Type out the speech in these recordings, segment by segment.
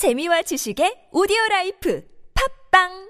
재미와 지식의 오디오 라이프. 팝빵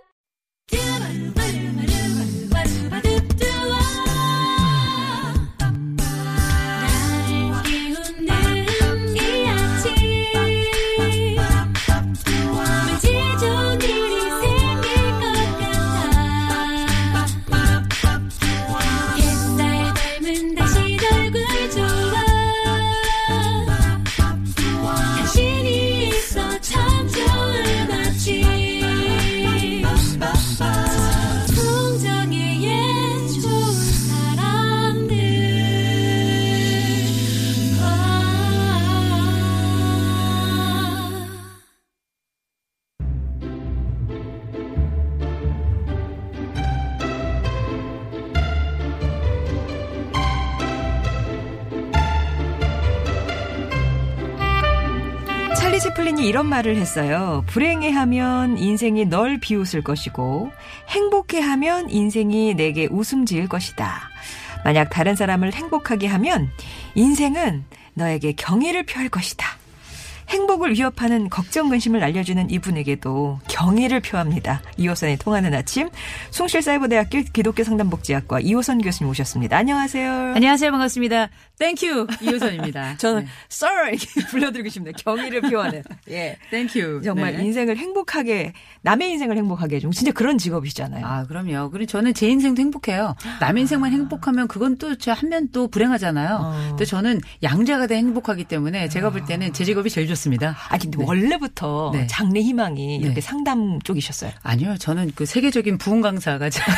채플린이 이런 말을 했어요. 불행해하면 인생이 널 비웃을 것이고 행복해하면 인생이 내게 웃음 지을 것이다. 만약 다른 사람을 행복하게 하면 인생은 너에게 경의를 표할 것이다. 행복을 위협하는 걱정 근심을 알려주는 이분에게도 경의를 표합니다. 이호선이 통하는 아침 숭실사이버대학교 기독교 상담복지학과 이호선 교수님 오셨습니다. 안녕하세요. 안녕하세요. 반갑습니다. Thank you. 이효선입니다. 저는 네. sir 이렇게 불러드리고 싶네요. 경의를 표하는. 예. Thank you. 정말 네. 인생을 행복하게 남의 인생을 행복하게 해주는 진짜 그런 직업이잖아요. 아, 그럼요. 그리고 저는 제 인생도 행복해요. 남의 인생만 행복하면 그건 또저한면 또 불행하잖아요. 어. 또 저는 양자가 다 행복하기 때문에 제가 볼 때는 제 직업이 제일 좋습니다. 아 근데 네. 원래부터 네. 장래 희망이 네. 이렇게 상담 쪽이셨어요. 아니요. 저는 그 세계적인 부흥 강사가 제-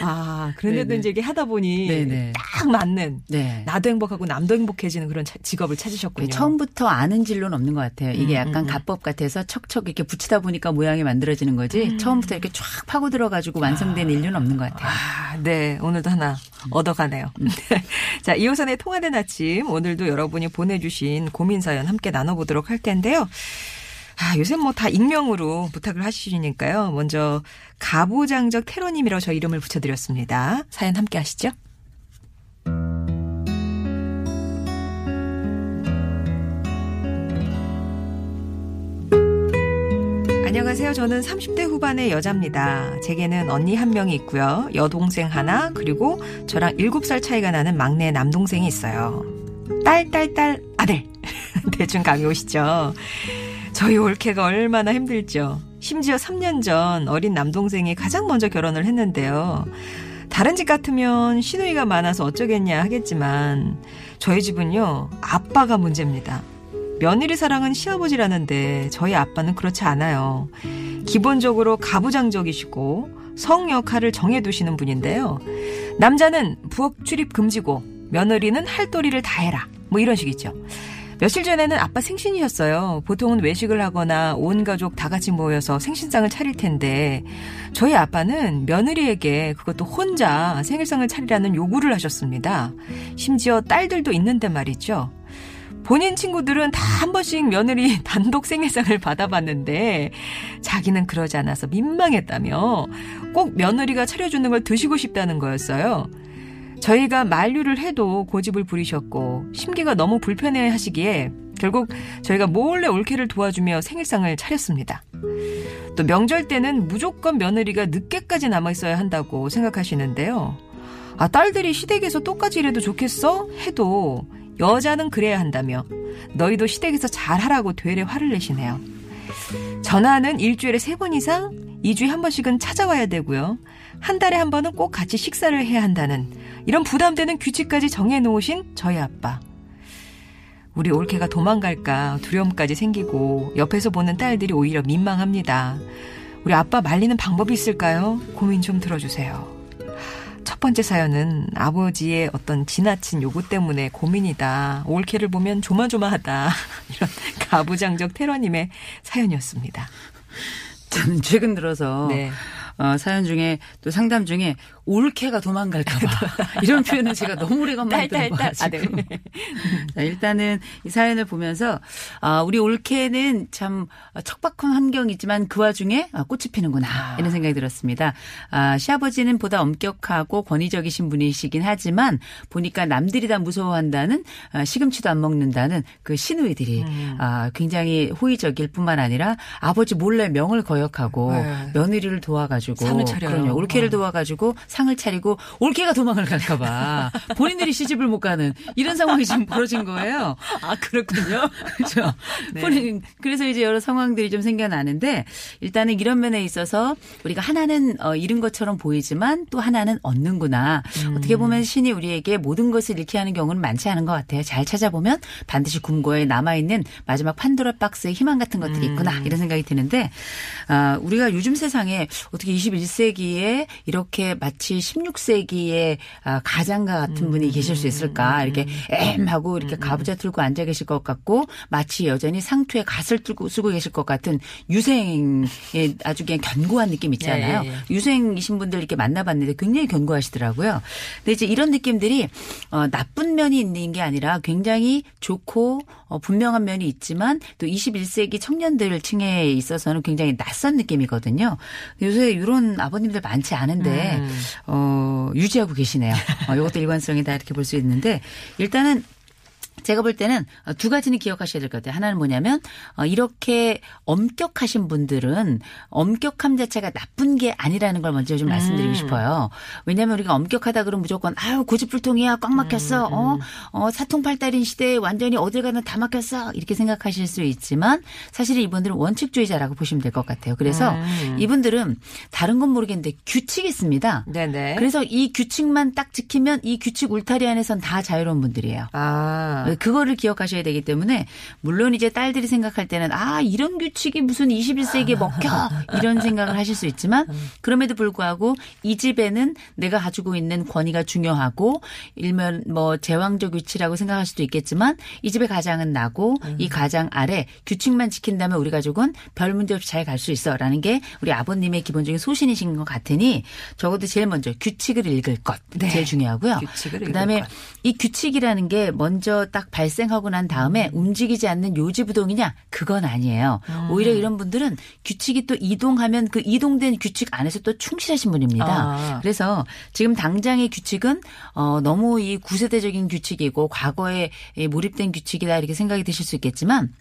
아 그런데도 네네. 이제 이게 하다 보니 네네. 딱 맞는 네. 나도 행복하고 남도 행복해지는 그런 차- 직업을 찾으셨군요. 처음부터 아는 진로는 없는 것 같아요. 이게 음, 약간 음, 음. 가법 같아서 척척 이렇게 붙이다 보니까 모양이 만들어지는 거지. 음. 처음부터 이렇게 쫙 파고 들어가지고 완성된 인류는 없는 것 같아요. 아, 네. 오늘도 하나 음. 얻어가네요. 자, 이호선의 통화된 아침. 오늘도 여러분이 보내주신 고민 사연 함께 나눠보도록 할 텐데요. 아, 요새 뭐 다 익명으로 부탁을 하시니까요. 먼저 가보장적 테러님이라고 저 이름을 붙여드렸습니다. 사연 함께 하시죠. 안녕하세요. 저는 30대 후반의 여자입니다. 제게는 언니 한 명이 있고요. 여동생 하나, 그리고 저랑 7살 차이가 나는 막내 남동생이 있어요. 딸, 딸, 딸, 아들. 대충 감이 오시죠? 저희 올케가 얼마나 힘들죠. 심지어 3년 전 어린 남동생이 가장 먼저 결혼을 했는데요. 다른 집 같으면 시누이가 많아서 어쩌겠냐 하겠지만 저희 집은요 아빠가 문제입니다. 며느리 사랑은 시아버지라는데 저희 아빠는 그렇지 않아요. 기본적으로 가부장적이시고 성 역할을 정해두시는 분인데요. 남자는 부엌 출입 금지고 며느리는 할도리를 다 해라. 뭐 이런 식이죠. 며칠 전에는 아빠 생신이셨어요. 보통은 외식을 하거나 온 가족 다 같이 모여서 생신상을 차릴 텐데 저희 아빠는 며느리에게 그것도 혼자 생일상을 차리라는 요구를 하셨습니다. 심지어 딸들도 있는데 말이죠. 본인 친구들은 다 한 번씩 며느리 단독 생일상을 받아봤는데 자기는 그러지 않아서 민망했다며 꼭 며느리가 차려주는 걸 드시고 싶다는 거였어요. 저희가 만류를 해도 고집을 부리셨고 심기가 너무 불편해 하시기에 결국 저희가 몰래 올케를 도와주며 생일상을 차렸습니다. 또 명절 때는 무조건 며느리가 늦게까지 남아 있어야 한다고 생각하시는데요. 아, 딸들이 시댁에서 똑같이 일해도 좋겠어? 해도 여자는 그래야 한다며 너희도 시댁에서 잘하라고 되레 화를 내시네요. 전화는 일주일에 세 번 이상, 2주에 한 번씩은 찾아와야 되고요. 한 달에 한 번은 꼭 같이 식사를 해야 한다는 이런 부담되는 규칙까지 정해놓으신 저희 아빠. 우리 올케가 도망갈까 두려움까지 생기고 옆에서 보는 딸들이 오히려 민망합니다. 우리 아빠 말리는 방법이 있을까요? 고민 좀 들어주세요. 첫 번째 사연은 아버지의 어떤 지나친 요구 때문에 고민이다. 올케를 보면 조마조마하다. 이런 가부장적 테러님의 사연이었습니다. 저는 최근 들어서 네. 어, 사연 중에 또 상담 중에 올케가 도망갈까봐 이런 표현은 제가 너무 오래간만에 딸딸딸. 아, 들어봐가지고 네. 자, 일단은 이 사연을 보면서 아, 우리 올케는 참 척박한 환경이지만 그 와중에 아, 꽃이 피는구나 이런 생각이 들었습니다. 아, 시아버지는 보다 엄격하고 권위적이신 분이시긴 하지만 보니까 남들이 다 무서워한다는 아, 시금치도 안 먹는다는 그 시누이들이 음. 아, 굉장히 호의적일 뿐만 아니라 아버지 몰래 명을 거역하고 네. 며느리를 도와가지고. 그럼요. 올케를 어. 도와가지고 상을 차리고 올케가 도망을 갈까봐 본인들이 시집을 못 가는 이런 상황이 지금 벌어진 거예요. 아, 그렇군요. 그렇죠. 네. 본인- 그래서 이제 여러 상황들이 좀 생겨나는데 일단은 이런 면에 있어서 우리가 하나는 어, 잃은 것처럼 보이지만 또 하나는 얻는구나. 음. 어떻게 보면 신이 우리에게 모든 것을 잃게 하는 경우는 많지 않은 것 같아요. 잘 찾아보면 반드시 궁고에 남아 있는 마지막 판도라 박스의 희망 같은 것들이 음. 있구나. 이런 생각이 드는데 아, 우리가 요즘 세상에 어떻게 21세기에 이렇게 마치 16세기의 아, 가장과 같은 음. 분이 계실 수 있을까? 이렇게 엠하고 이렇게 가부좌 들고 앉아 계실 것 같고 마치 여전히 상투에 갓을 들고 쓰고 계실 것 같은 유생의 아주 그냥 견고한 느낌 있잖아요. 예, 예, 예. 유생이신 분들 이렇게 만나봤는데 굉장히 견고하시더라고요. 근데 이제 이런 느낌들이 어, 나쁜 면이 있는 게 아니라 굉장히 좋고 어, 분명한 면이 있지만 또 21세기 청년들 층에 있어서는 굉장히 낯선 느낌이거든요. 요새 이런 아버님들 많지 않은데 음. 어, 유지하고 계시네요. 어, 이것도 일관성이다 이렇게 볼 수 있는데 일단은 제가 볼 때는 두 가지는 기억하셔야 될 것 같아요. 하나는 뭐냐면 어, 이렇게 엄격하신 분들은 엄격함 자체가 나쁜 게 아니라는 걸 먼저 좀 말씀드리고 싶어요. 왜냐하면 우리가 엄격하다 그러면 무조건 아유 고집불통이야 꽉 막혔어. 어, 어 사통팔달인 시대에 완전히 어딜 가나 다 막혔어. 이렇게 생각하실 수 있지만 사실 이분들은 원칙주의자라고 보시면 될 것 같아요. 그래서 이분들은 다른 건 모르겠는데 규칙이 있습니다. 네네. 그래서 이 규칙만 딱 지키면 이 규칙 울타리 안에선 다 자유로운 분들이에요. 아. 그거를 기억하셔야 되기 때문에 물론 이제 딸들이 생각할 때는 아 이런 규칙이 무슨 21세기에 먹혀 이런 생각을 하실 수 있지만 그럼에도 불구하고 이 집에는 내가 가지고 있는 권위가 중요하고 일면 뭐 제왕적 위치라고 생각할 수도 있겠지만 이 집의 가장은 나고 이 가장 아래 규칙만 지킨다면 우리 가족은 별 문제 없이 잘 갈 수 있어라는 게 우리 아버님의 기본적인 소신이신 것 같으니 적어도 제일 먼저 규칙을 읽을 것 네. 제일 중요하고요. 규칙을 읽을 그다음에 것. 이 규칙이라는 게 먼저 딱 발생하고 난 다음에 음. 움직이지 않는 요지부동이냐? 그건 아니에요. 음. 오히려 이런 분들은 규칙이 또 이동하면 그 이동된 규칙 안에서 또 충실하신 분입니다. 아. 그래서 지금 당장의 규칙은 어 너무 이 구세대적인 규칙이고 과거에 이 몰입된 규칙이다 이렇게 생각이 드실 수 있겠지만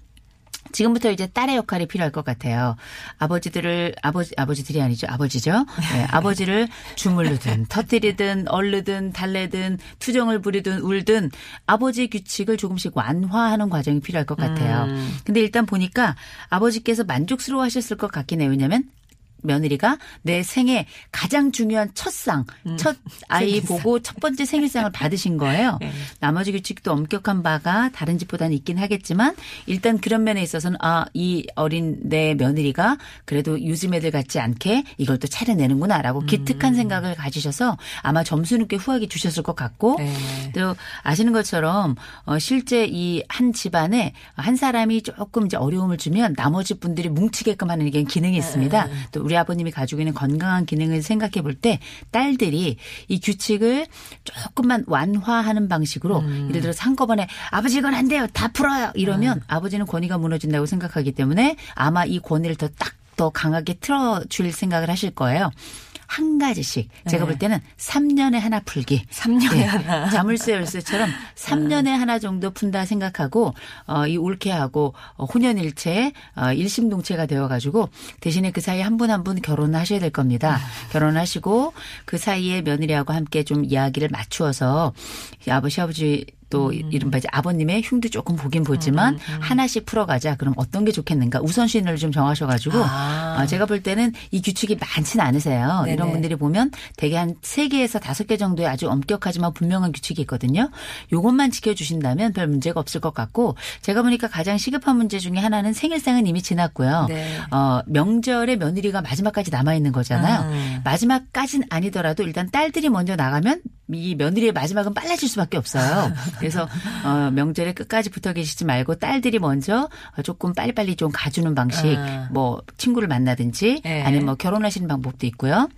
지금부터 이제 딸의 역할이 필요할 것 같아요. 아버지들을 아버지 아버지들이 아니죠 아버지죠. 네, 아버지를 주물르든 터뜨리든 얼르든 달래든 투정을 부리든 울든 아버지의 규칙을 조금씩 완화하는 과정이 필요할 것 같아요. 음. 근데 일단 보니까 아버지께서 만족스러워하셨을 것 같긴 해요. 왜냐하면 며느리가 내 생애 가장 중요한 첫상, 첫 아이 생일상. 보고 첫 번째 생일상을 받으신 거예요. 네. 나머지 규칙도 엄격한 바가 다른 집보다는 있긴 하겠지만 일단 그런 면에 있어서는 아, 이 어린 내 며느리가 그래도 요즘 애들 같지 않게 이걸 또 차려내는구나라고 기특한 생각을 가지셔서 아마 점수는 꽤 후하게 주셨을 것 같고 네. 또 아시는 것처럼 어, 실제 이 한 집안에 한 사람이 조금 이제 어려움을 주면 나머지 분들이 뭉치게끔 하는 게 기능이 있습니다. 또 우리 아버님이 가지고 있는 건강한 기능을 생각해 볼 때 딸들이 이 규칙을 조금만 완화하는 방식으로 예를 들어서 한꺼번에 아버지 이건 안 돼요. 다 풀어요. 이러면 아버지는 권위가 무너진다고 생각하기 때문에 아마 이 권위를 더딱 더 강하게 틀어줄 생각을 하실 거예요. 한 가지씩 제가 볼 때는 3년에 하나 풀기. 3년에 네. 하나. 자물쇠 열쇠처럼 3년에 하나 정도 푼다 생각하고 어, 이 올케하고 어, 혼연일체 어, 일심동체가 되어가지고 대신에 그 사이에 한분 한 분 결혼을 하셔야 될 겁니다. 결혼하시고 그 사이에 며느리하고 함께 좀 이야기를 맞추어서 이 아버지 아버지 또 이른바 이제 아버님의 흉도 조금 보긴 보지만 하나씩 풀어가자. 그럼 어떤 게 좋겠는가 우선순위를 좀 정하셔가지고 아. 어, 제가 볼 때는 이 규칙이 많지는 않으세요. 네네. 이런 분들이 보면 대개 한 세 개에서 다섯 개 정도의 아주 엄격하지만 분명한 규칙이 있거든요. 요것만 지켜주신다면 별 문제가 없을 것 같고 제가 보니까 가장 시급한 문제 중에 하나는 생일상은 이미 지났고요. 네. 어, 명절에 며느리가 마지막까지 남아 있는 거잖아요. 아. 마지막까진 아니더라도 일단 딸들이 먼저 나가면 이 며느리의 마지막은 빨라질 수밖에 없어요. 그래서 어, 명절에 끝까지 붙어 계시지 말고 딸들이 먼저 조금 빨리빨리 좀 가주는 방식, 아. 뭐 친구를 만나든지 네. 아니면 뭐 결혼하시는 방법도 있고요.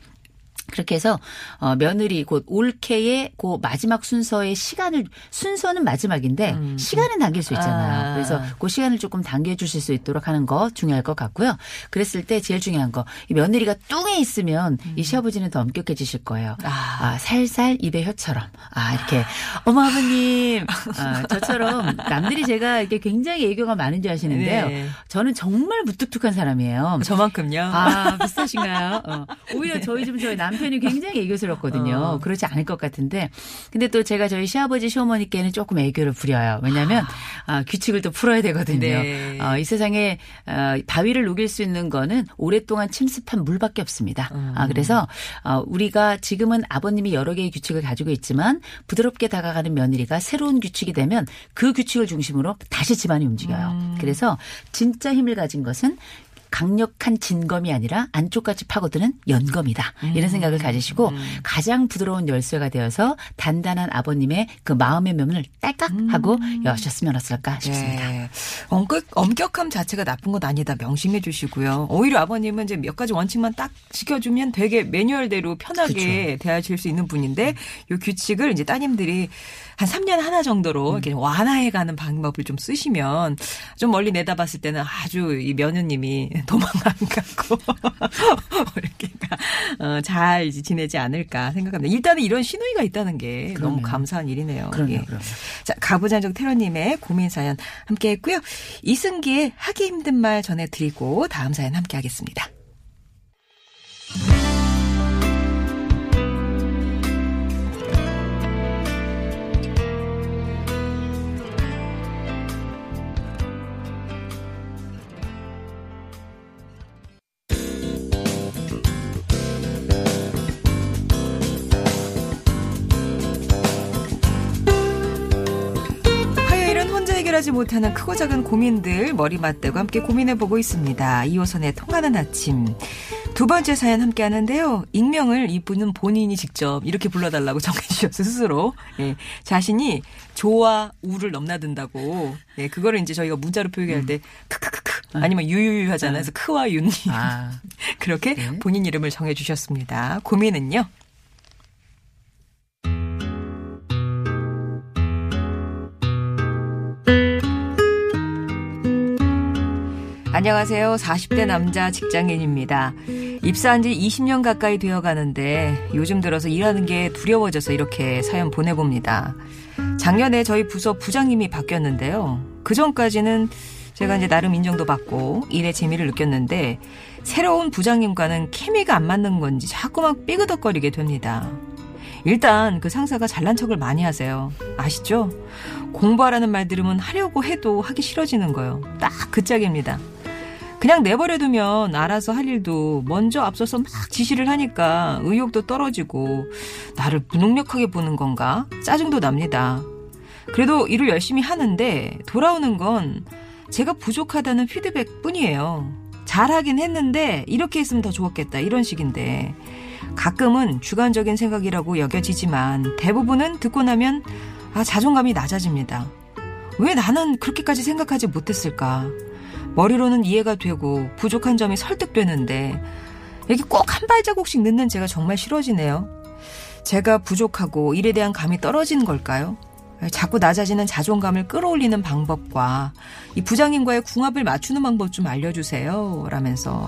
그렇게 해서 어 며느리 곧 올케의 그 마지막 순서의 시간을 순서는 마지막인데 시간은 당길 수 있잖아요. 아. 그래서 그 시간을 조금 당겨 주실 수 있도록 하는 거 중요할 것 같고요. 그랬을 때 제일 중요한 거 이 며느리가 뚱에 있으면 이 시아버지는 더 엄격해지실 거예요. 아. 아, 살살 입에 혀처럼. 아, 이렇게. 어머, 아버님. 아, 저처럼 남들이 제가 이렇게 굉장히 애교가 많은 줄 아시는데요. 네. 저는 정말 무뚝뚝한 사람이에요. 저만큼요. 아, 비슷하신가요? 어. 오히려 저희 집은 저희 남 편이 굉장히 애교스럽거든요. 어. 그렇지 않을 것 같은데. 근데 또 제가 저희 시아버지, 시어머니께는 조금 애교를 부려요. 왜냐하면 아, 규칙을 또 풀어야 되거든요. 네. 어, 이 세상에 어, 바위를 녹일 수 있는 거는 오랫동안 침습한 물밖에 없습니다. 음. 아, 그래서 어, 우리가 지금은 아버님이 여러 개의 규칙을 가지고 있지만 부드럽게 다가가는 며느리가 새로운 규칙이 되면 그 규칙을 중심으로 다시 집안이 움직여요. 음. 그래서 진짜 힘을 가진 것은 강력한 진검이 아니라 안쪽까지 파고드는 연검이다. 음. 이런 생각을 가지시고 가장 부드러운 열쇠가 되어서 단단한 아버님의 그 마음의 면을 딸깍 하고 여셨으면 어떨까 싶습니다. 음. 네. 엄격, 엄격함 자체가 나쁜 건 아니다. 명심해 주시고요. 오히려 아버님은 이제 몇 가지 원칙만 딱 지켜주면 되게 매뉴얼대로 편하게 대하실 수 있는 분인데 요 규칙을 이제 따님들이 한 3년 하나 정도로 이렇게 완화해가는 방법을 좀 쓰시면 좀 멀리 내다봤을 때는 아주 이 며느님이 도망 안 가고 이렇게 어, 잘 이제 지내지 않을까 생각합니다. 일단은 이런 신호위가 있다는 게 너무 그럼요. 감사한 일이네요. 그럼요, 예. 그럼요. 자, 가부장적 테러님의 고민 사연 함께 했고요. 이승기의 하기 힘든 말 전해드리고 다음 사연 함께 하겠습니다. 못하는 크고 작은 고민들 머리 맞대고 함께 고민해보고 있습니다. 이호선의 통하는 아침. 두 번째 사연 함께 하는데요. 익명을 이분은 본인이 직접 이렇게 불러달라고 정해주셨어요, 스스로. 예, 자신이 조와 우를 넘나든다고. 예, 그거를 이제 저희가 문자로 표기할 때, 크크크크. 아니면 유유유 하잖아요. 그래서 크와 윤이. 아, 그렇게 네. 본인 이름을 정해주셨습니다. 고민은요. 안녕하세요. 40대 남자 직장인입니다. 입사한 지 20년 가까이 되어 가는데 요즘 들어서 일하는 게 두려워져서 이렇게 사연 보내봅니다. 작년에 저희 부서 부장님이 바뀌었는데요. 그 전까지는 제가 이제 나름 인정도 받고 일의 재미를 느꼈는데 새로운 부장님과는 케미가 안 맞는 건지 자꾸만 삐그덕거리게 됩니다. 일단 그 상사가 잘난 척을 많이 하세요. 아시죠? 공부하라는 말 들으면 하려고 해도 하기 싫어지는 거요. 딱 그 짝입니다. 그냥 내버려두면 알아서 할 일도 먼저 앞서서 막 지시를 하니까 의욕도 떨어지고 나를 무능력하게 보는 건가? 짜증도 납니다. 그래도 일을 열심히 하는데 돌아오는 건 제가 부족하다는 피드백 뿐이에요. 잘하긴 했는데 이렇게 했으면 더 좋았겠다 이런 식인데 가끔은 주관적인 생각이라고 여겨지지만 대부분은 듣고 나면 아 자존감이 낮아집니다. 왜 나는 그렇게까지 생각하지 못했을까? 머리로는 이해가 되고 부족한 점이 설득되는데 이렇게 꼭한 발자국씩 늦는 제가 정말 싫어지네요. 제가 부족하고 일에 대한 감이 떨어진 걸까요? 자꾸 낮아지는 자존감을 끌어올리는 방법과 이 부장님과의 궁합을 맞추는 방법 좀 알려주세요. 라면서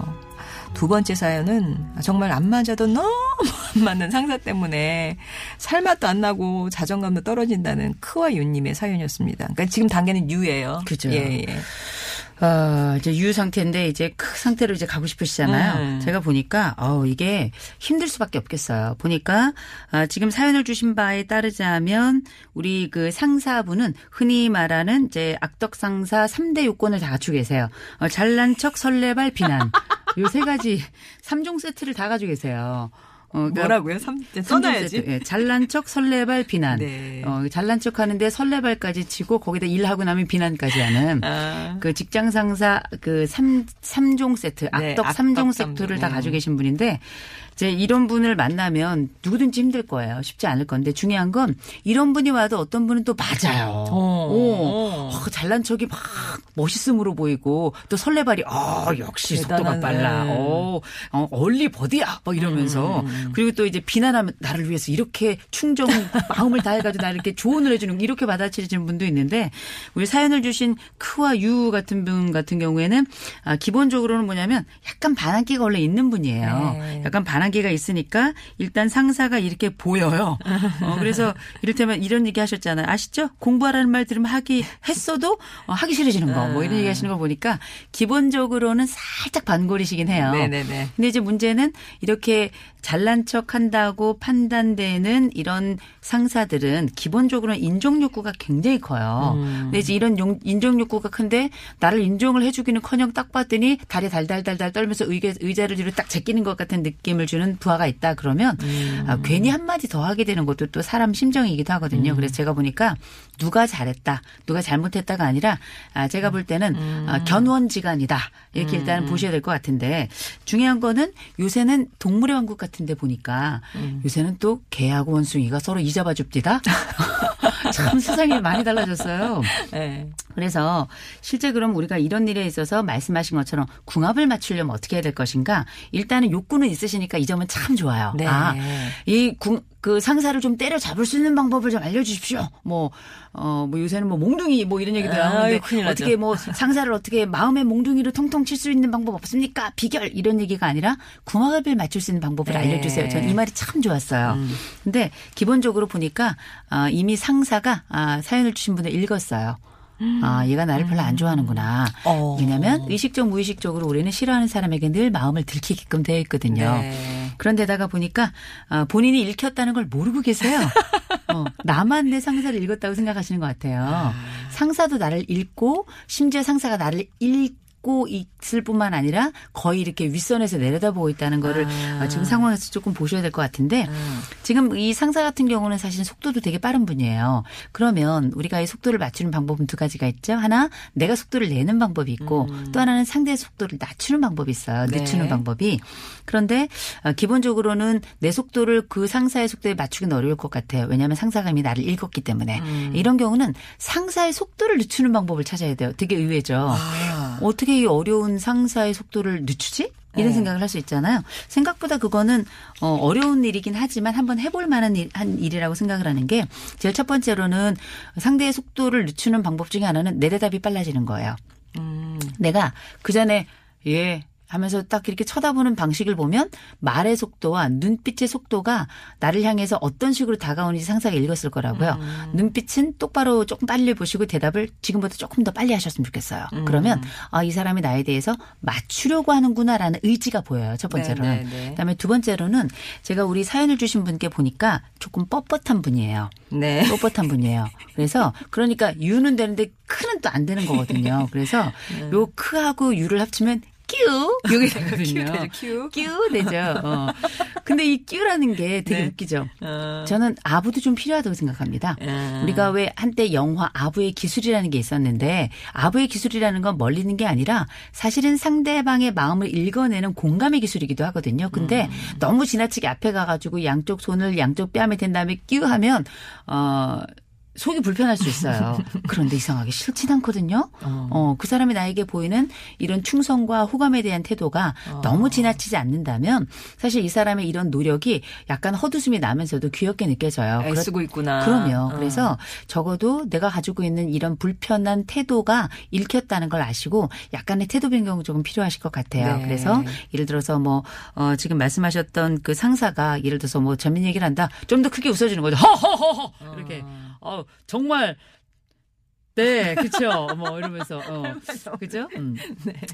두 번째 사연은 정말 안 맞아도 너무 안 맞는 상사 때문에 살맛도 안 나고 자존감도 떨어진다는 크와 윤님의 사연이었습니다. 그러니까 지금 단계는 유예요. 그죠. 예, 예. 어, 이제 유 상태인데 이제 크 상태로 이제 가고 싶으시잖아요. 음. 제가 보니까 어 이게 힘들 수밖에 없겠어요. 보니까 아, 지금 사연을 주신 바에 따르자면 우리 그 상사분은 흔히 말하는 이제 악덕 상사 3대 요건을 다 갖추고 계세요. 어, 잘난 척, 설레발, 비난. 요 세 가지 3종 세트를 다 가지고 계세요. 어, 그러니까 뭐라고요? 삼, 이제 삼종 써놔야지. 세트. 예, 잘난 척, 설레발, 비난. 네. 어, 잘난 척 하는데 설레발까지 치고 거기다 일하고 나면 비난까지 하는 아. 그 직장 상사 그 3, 삼종 세트, 네, 악덕 악덕 삼종 삼종. 세트를 다 음. 가지고 계신 분인데 이제 이런 분을 만나면 누구든지 힘들 거예요. 쉽지 않을 건데 중요한 건 이런 분이 와도 어떤 분은 또 맞아요. 어. 오. 어, 잘난 척이 막 멋있음으로 보이고 또 설레발이 어 역시 속도가 대단하네. 빨라. 어, 어 얼리 버디야 막 이러면서 음. 그리고 또 이제 비난하면 나를 위해서 이렇게 충정 마음을 다해가지고 나를 이렇게 조언을 해주는 이렇게 받아들이시는 분도 있는데 우리 사연을 주신 크와 유 같은 분 같은 경우에는 아, 기본적으로는 뭐냐면 약간 반항기가 원래 있는 분이에요. 네. 약간 반항 기가 있으니까 일단 상사가 이렇게 보여요. 어, 그래서 이를테면 이런 얘기 하셨잖아요. 아시죠? 공부하라는 말 들으면 하기 했어도 어, 하기 싫어지는 거 뭐 이런 얘기 하시는 걸 보니까 기본적으로는 살짝 반골이시긴 해요. 네네네. 근데 이제 문제는 이렇게 잘난 척 한다고 판단되는 이런 상사들은 기본적으로는 인정 욕구가 굉장히 커요. 근데 이제 이런 용- 인정 욕구가 큰데 나를 인정을 해주기는 커녕 딱 봤더니 다리 달달달달 떨면서 의자, 의자를 뒤로 딱 제끼는 것 같은 느낌을 주는 부하가 있다 그러면 아, 괜히 한마디 더 하게 되는 것도 또 사람 심정이기도 하거든요. 그래서 제가 보니까 누가 잘했다, 누가 잘못했다가 아니라 아, 제가 볼 때는 아, 견원지간이다. 이렇게 일단은 보셔야 될 것 같은데 중요한 거는 요새는 동물의 왕국 같은 데 보니까 요새는 또 개하고 원숭이가 서로 이잡아 줍디다. 참 세상이 많이 달라졌어요. 네. 그래서 실제 그럼 우리가 이런 일에 있어서 말씀하신 것처럼 궁합을 맞추려면 어떻게 해야 될 것인가? 일단은 욕구는 있으시니까 이 점은 참 좋아요. 네. 아, 이 궁, 그 상사를 좀 때려 잡을 수 있는 방법을 좀 알려주십시오. 뭐, 어, 뭐 요새는 뭐 몽둥이 뭐 이런 얘기도 나오는데 나죠. 어떻게 뭐 상사를 어떻게 마음의 몽둥이로 통통 칠 수 있는 방법 없습니까? 비결 이런 얘기가 아니라 궁합을 맞출 수 있는 방법을 네. 알려주세요. 저는 이 말이 참 좋았어요. 근데 기본적으로 보니까 아, 이미 상사가 아, 사연을 주신 분을 읽었어요. 아, 얘가 나를 별로 안 좋아하는구나. 어. 왜냐하면 의식적 무의식적으로 우리는 싫어하는 사람에게 늘 마음을 들키게끔 되어 있거든요. 네. 그런데다가 보니까 아, 본인이 읽혔다는 걸 모르고 계세요. 어, 나만 내 상사를 읽었다고 생각하시는 것 같아요. 상사도 나를 읽고 심지어 상사가 나를 읽 고 있을 뿐만 아니라 거의 이렇게 윗선에서 내려다보고 있다는 거를 아. 어, 지금 상황에서 조금 보셔야 될 것 같은데 음. 지금 이 상사 같은 경우는 사실 속도도 되게 빠른 분이에요. 그러면 우리가 이 속도를 맞추는 방법은 두 가지가 있죠. 하나 내가 속도를 내는 방법이 있고 또 하나는 상대의 속도를 낮추는 방법이 있어요. 음. 네. 늦추는 방법이. 그런데 어, 기본적으로는 내 속도를 그 상사의 속도에 맞추기는 어려울 것 같아요. 왜냐하면 상사가 이미 나를 읽었기 때문에 음. 이런 경우는 상사의 속도를 늦추는 방법을 찾아야 돼요. 되게 의외죠. 아. 어떻게 이 어려운 상사의 속도를 늦추지? 이런 네. 생각을 할 수 있잖아요. 생각보다 그거는 어, 어려운 일이긴 하지만 한번 해볼 만한 일, 한 일이라고 생각을 하는 게 제일 첫 번째로는 상대의 속도를 늦추는 방법 중에 하나는 내 대답이 빨라지는 거예요. 음. 내가 그 전에 예 하면서 딱 이렇게 쳐다보는 방식을 보면 말의 속도와 눈빛의 속도가 나를 향해서 어떤 식으로 다가오는지 상사가 읽었을 거라고요. 눈빛은 똑바로 조금 빨리 보시고 대답을 지금보다 조금 더 빨리 하셨으면 좋겠어요. 그러면 아, 이 사람이 나에 대해서 맞추려고 하는구나라는 의지가 보여요. 첫 번째로는. 네, 네, 네. 그다음에 두 번째로는 제가 우리 사연을 주신 분께 보니까 조금 뻣뻣한 분이에요. 네. 뻣뻣한 분이에요. 그래서 그러니까 유는 되는데 크는 또 안 되는 거거든요. 그래서 요 크하고 유를 합치면 이게 되거든요. 큐 되죠, 큐. 끼우 되죠. 어. 근데 이 끼우라는 게 되게 네. 웃기죠. 어. 저는 아부도 좀 필요하다고 생각합니다. 음. 우리가 왜 한때 영화 아부의 기술이라는 게 있었는데 아부의 기술이라는 건 멀리 있는 게 아니라 사실은 상대방의 마음을 읽어내는 공감의 기술이기도 하거든요. 근데 음. 너무 지나치게 앞에 가가지고 양쪽 손을 양쪽 뺨에 댄 다음에 끼우 하면 어 속이 불편할 수 있어요. 그런데 이상하게 싫진 않거든요. 어, 그 사람이 나에게 보이는 이런 충성과 호감에 대한 태도가 너무 지나치지 않는다면 사실 이 사람의 이런 노력이 약간 헛웃음이 나면서도 귀엽게 느껴져요. 애쓰고 있구나. 그럼요. 어. 그래서 적어도 내가 가지고 있는 이런 불편한 태도가 읽혔다는 걸 아시고 약간의 태도 변경 조금 필요하실 것 같아요. 네. 그래서 예를 들어서 뭐 어, 지금 말씀하셨던 그 상사가 예를 들어서 뭐 재밌는 얘기를 한다. 좀 더 크게 웃어주는 거죠. 허허허허 이렇게. 어 정말. 네, 그렇죠. 뭐 이러면서 어. 그죠? 음.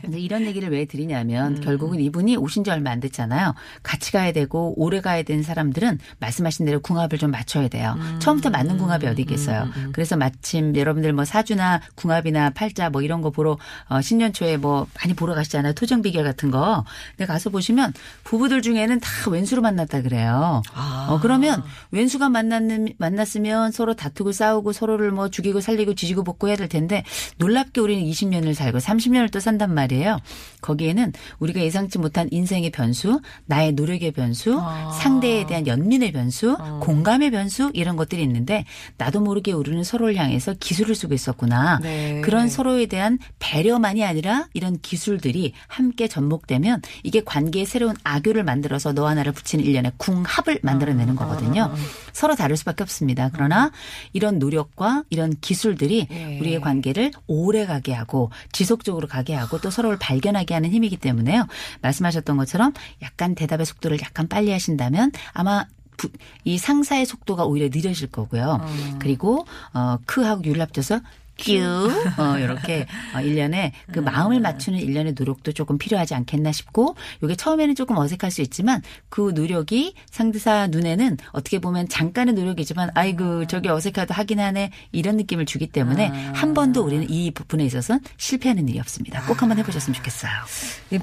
근데 이런 얘기를 왜 드리냐면 결국은 이분이 오신 지 얼마 안 됐잖아요. 같이 가야 되고 오래 가야 되는 사람들은 말씀하신 대로 궁합을 좀 맞춰야 돼요. 처음부터 맞는 궁합이 어디 있겠어요. 그래서 마침 여러분들 뭐 사주나 궁합이나 팔자 뭐 이런 거 보러 어, 신년 초에 뭐 많이 보러 가시잖아요. 토정 비결 같은 거. 근데 가서 보시면 부부들 중에는 다 왼수로 만났다 그래요. 아. 어 그러면 왼수가 만났는 만났으면 서로 다투고 싸우고 서로를 뭐 죽이고 살리고 뒤지고 먹고 해야 될 텐데 놀랍게 우리는 20년을 살고 30년을 또 산단 말이에요. 거기에는 우리가 예상치 못한 인생의 변수, 나의 노력의 변수, 아. 상대에 대한 연민의 변수, 공감의 변수 이런 것들이 있는데 나도 모르게 우리는 서로를 향해서 기술을 쓰고 있었구나. 네. 그런 서로에 대한 배려만이 아니라 이런 기술들이 함께 접목되면 이게 관계의 새로운 악유를 만들어서 너와 나를 붙이는 일련의 궁합을 만들어내는 거거든요. 서로 다를 수밖에 없습니다. 그러나 이런 노력과 이런 기술들이 예. 우리의 관계를 오래 가게 하고 지속적으로 가게 하고 또 서로를 발견하게 하는 힘이기 때문에요. 말씀하셨던 것처럼 약간 대답의 속도를 약간 빨리 하신다면 아마 부- 이 상사의 속도가 오히려 느려질 거고요. 그리고 어 크하고 율 합쳐서 큐, 어, 이렇게, 어, 일련의 그 마음을 맞추는 일련의 노력도 조금 필요하지 않겠나 싶고, 요게 처음에는 조금 어색할 수 있지만, 그 노력이 상대사 눈에는 어떻게 보면 잠깐의 노력이지만, 아이고, 저게 어색하다 하긴 하네, 이런 느낌을 주기 때문에, 한 번도 우리는 이 부분에 있어서는 실패하는 일이 없습니다. 꼭 한번 해보셨으면 좋겠어요.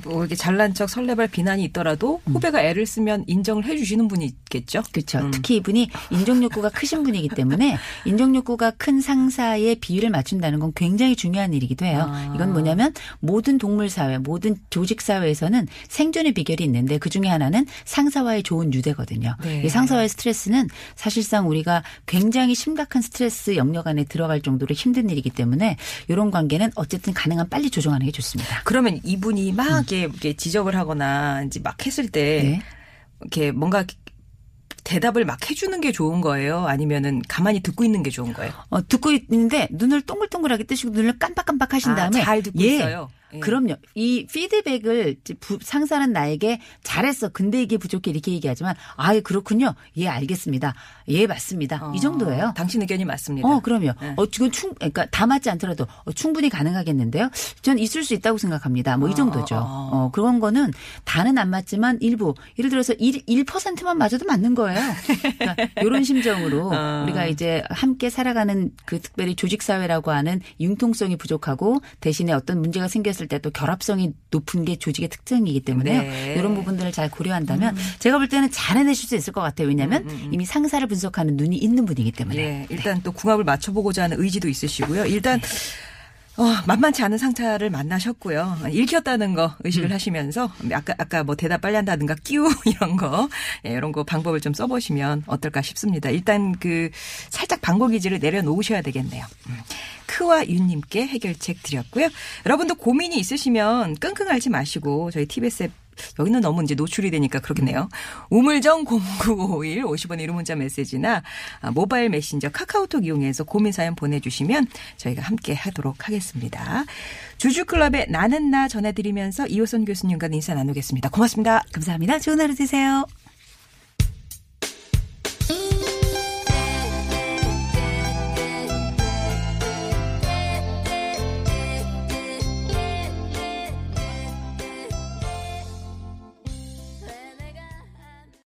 뭐 이렇게 잘난 척 설레발 비난이 있더라도 후배가 애를 쓰면 인정을 해주시는 분이 있겠죠. 그렇죠. 특히 이분이 인정 욕구가 크신 분이기 때문에 인정 욕구가 큰 상사의 비율을 맞 춘다는 건 굉장히 중요한 일이기도 해요. 아. 이건 뭐냐면 모든 동물 사회, 모든 조직 사회에서는 생존의 비결이 있는데 그 중에 하나는 상사와의 좋은 유대거든요. 네. 이 상사와의 스트레스는 사실상 우리가 굉장히 심각한 스트레스 영역 안에 들어갈 정도로 힘든 일이기 때문에 이런 관계는 어쨌든 가능한 빨리 조정하는 게 좋습니다. 그러면 이분이 막 이렇게, 이렇게 지적을 하거나 이제 막 했을 때 네. 이렇게 뭔가 대답을 막 해주는 게 좋은 거예요? 아니면은 가만히 듣고 있는 게 좋은 거예요? 어, 듣고 있는데 눈을 동글동글하게 뜨시고 눈을 깜빡깜빡 하신 아, 다음에 잘 듣고 예, 있어요? 예. 그럼요. 이 피드백을 상사는 나에게 잘했어. 근데 이게 부족해 이렇게 얘기하지만 아, 그렇군요. 예, 알겠습니다. 예, 맞습니다. 이 정도예요. 어, 당신 의견이 맞습니다. 어, 그럼요. 네. 어, 지금 충, 그러니까 다 맞지 않더라도 어, 충분히 가능하겠는데요. 전 있을 수 있다고 생각합니다. 뭐 이 정도죠. 어, 어. 어, 그런 거는 다는 안 맞지만 일부, 예를 들어서 1, 1%만 맞아도 맞는 거예요. 그러니까 이런 심정으로 어. 우리가 이제 함께 살아가는 그 특별히 조직 사회라고 하는 융통성이 부족하고 대신에 어떤 문제가 생겼을 때 또 결합성이 높은 게 조직의 특징이기 때문에 네. 이런 부분들을 잘 고려한다면 제가 볼 때는 잘 해내실 수 있을 것 같아요. 왜냐하면 이미 상사를 분석하는 눈이 있는 분이기 때문에. 예, 일단 또 궁합을 맞춰보고자 하는 의지도 있으시고요. 일단 어, 만만치 않은 상차를 만나셨고요. 읽혔다는 거 의식을 하시면서 아까 아까 뭐 대답 빨리 한다든가 끼우 이런 거 예, 이런 거 방법을 좀 써보시면 어떨까 싶습니다. 일단 그 살짝 방고 기지를 내려놓으셔야 되겠네요. 음. 크와 윤님께 해결책 드렸고요. 여러분도 고민이 있으시면 끙끙 앓지 마시고 저희 TBS 앱 여기는 너무 이제 노출이 되니까 그렇겠네요. 우물정 0951 50원의 이름 문자 메시지나 아, 모바일 메신저 카카오톡 이용해서 고민 사연 보내주시면 저희가 함께 하도록 하겠습니다. 주주클럽의 나는 나 전해드리면서 이호선 교수님과 인사 나누겠습니다. 고맙습니다. 감사합니다. 좋은 하루 되세요.